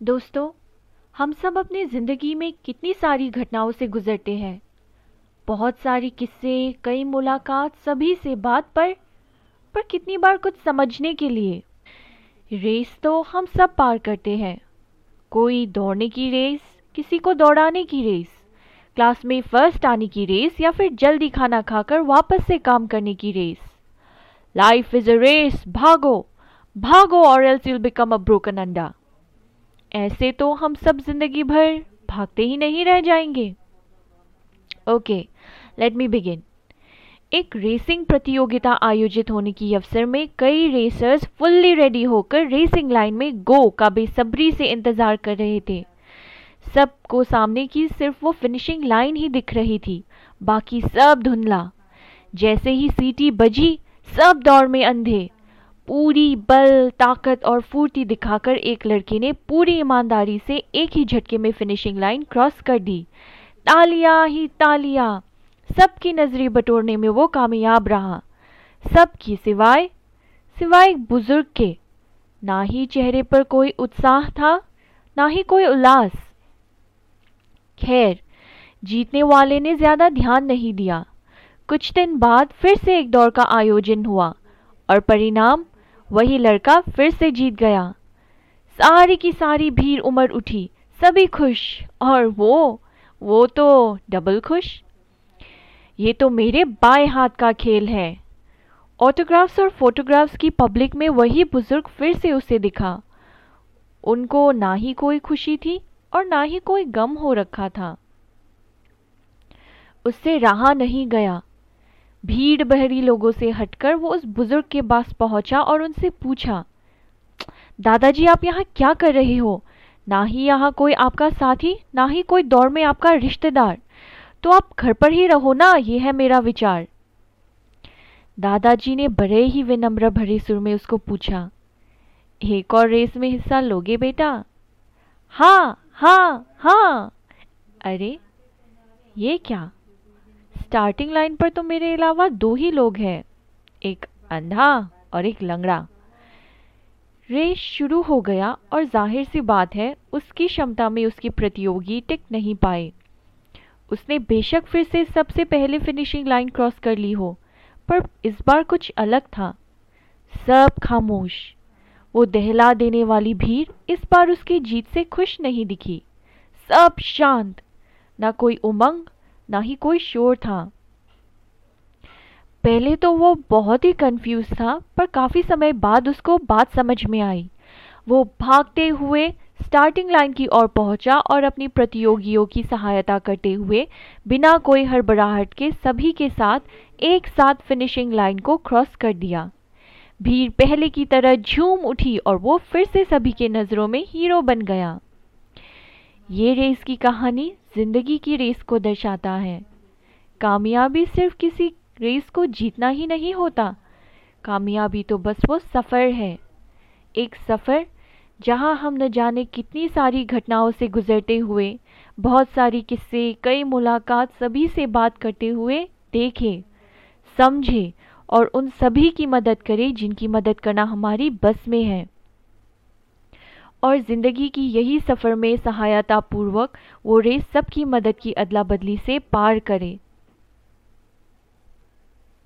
दोस्तों, हम सब अपनी ज़िंदगी में कितनी सारी घटनाओं से गुजरते हैं। बहुत सारी किस्से, कई मुलाकात, सभी से बात पर पर कितनी बार कुछ समझने के लिए। रेस तो हम सब पार करते हैं। कोई दौड़ने की रेस, किसी को दौड़ाने की रेस, क्लास में फ़र्स्ट आने की रेस या फिर जल्दी खाना खाकर वापस से काम करने की race. Life is a race भागो भागो और else you'll become a broken अंडा। ऐसे तो हम सब ज़िंदगी भर भागते ही नहीं रह जाएँगे। ओके लेट मी बिगिन एक रेसिंग प्रतियोगिता आयोजित होने की अवसर में कई रेसर्स फुल्ली रेडी होकर रेसिंग लाइन में गो का बेसब्री से इंतज़ार कर रहे थे। सबको सामने की सिर्फ़ वो फिनिशिंग लाइन ही दिख रही थी, बाकी सब धुंधला। जैसे ही सीटी बजी, सब दौड़ में अंधे। पूरी बल, ताकत और फूर्ति दिखाकर एक लड़के ने पूरी ईमानदारी से एक ही झटके में फिनिशिंग लाइन क्रॉस कर दी। तालियाँ ही तालियाँ। सबकी नज़रें बटोरने में वो कामयाब रहा। सबकी सिवाय सिवाय बुज़ुर्ग के। ना ही चेहरे पर कोई उत्साह था, ना ही कोई उल्लास। खैर, जीतने वाले ने ज़्यादा ध्यान नहीं दिया। कुछ दिन बाद फिर से एक दौड़ का आयोजन हुआ और परिणाम वही लड़का फिर से जीत गया। सारी की सारी भीड़ उमड़ उठी। सभी खुश। और वो वो तो डबल खुश। ये तो मेरे बाएँ हाथ का खेल है। ऑटोग्राफ्स और फोटोग्राफ्स की पब्लिक में वही बुज़ुर्ग फिर से उसे दिखा। उनको ना ही कोई खुशी थी और ना ही कोई गम हो रखा था। उससे रहा नहीं गया। भीड़ बहरी लोगों से हटकर वो उस बुज़ुर्ग के पास पहुँचा और उनसे पूछा, दादाजी, आप यहाँ क्या कर रहे हो? ना ही यहाँ कोई आपका साथी, ना ही कोई दौड़ में आपका रिश्तेदार। तो आप घर पर ही रहो ना, ये है मेरा विचार. दादाजी ने बड़े ही विनम्र भरे सुर में उसको पूछा, एक और रेस में हिस्सा लोगे बेटा? हाँ हाँ हाँ। अरे, ये क्या? स्टार्टिंग लाइन पर तो मेरे अलावा दो ही लोग हैं। एक अंधा और एक लंगड़ा। रेस शुरू हो गया और ज़ाहिर सी बात है, उसकी क्षमता में उसकी प्रतियोगी टिक नहीं पाए उसने बेशक फिर से सबसे पहले फिनिशिंग लाइन क्रॉस कर ली हो, पर इस बार कुछ अलग था। सब खामोश। वो दहला देने वाली भीड़ इस बार उसकी जीत से खुश नहीं दिखी। सब शांत। ना कोई उमंग ना ही कोई शोर था। पहले तो वो बहुत ही कंफ्यूज था, पर काफ़ी समय बाद उसको बात समझ में आई। वो भागते हुए स्टार्टिंग लाइन की ओर पहुँचा और अपनी प्रतियोगियों की सहायता करते हुए बिना कोई हड़बड़ाहट के सभी के साथ एक साथ फिनिशिंग लाइन को क्रॉस कर दिया। भीड़ पहले की तरह झूम उठी और वो फिर से सभी के नज़रों में हीरो बन गया। ये रेस की कहानी ज़िंदगी की रेस को दर्शाता है। कामयाबी सिर्फ़ किसी रेस को जीतना ही नहीं होता। कामयाबी तो बस वो सफ़र है। एक सफ़र जहाँ हम न जाने कितनी सारी घटनाओं से गुजरते हुए, बहुत सारी किस्से, कई मुलाकात सभी से बात करते हुए देखें, समझे और उन सभी की मदद करें जिनकी मदद करना हमारी बस में है। और ज़िंदगी की यही सफ़र में सहायता पूर्वक वो रेस सबकी मदद की अदला बदली से पार करें।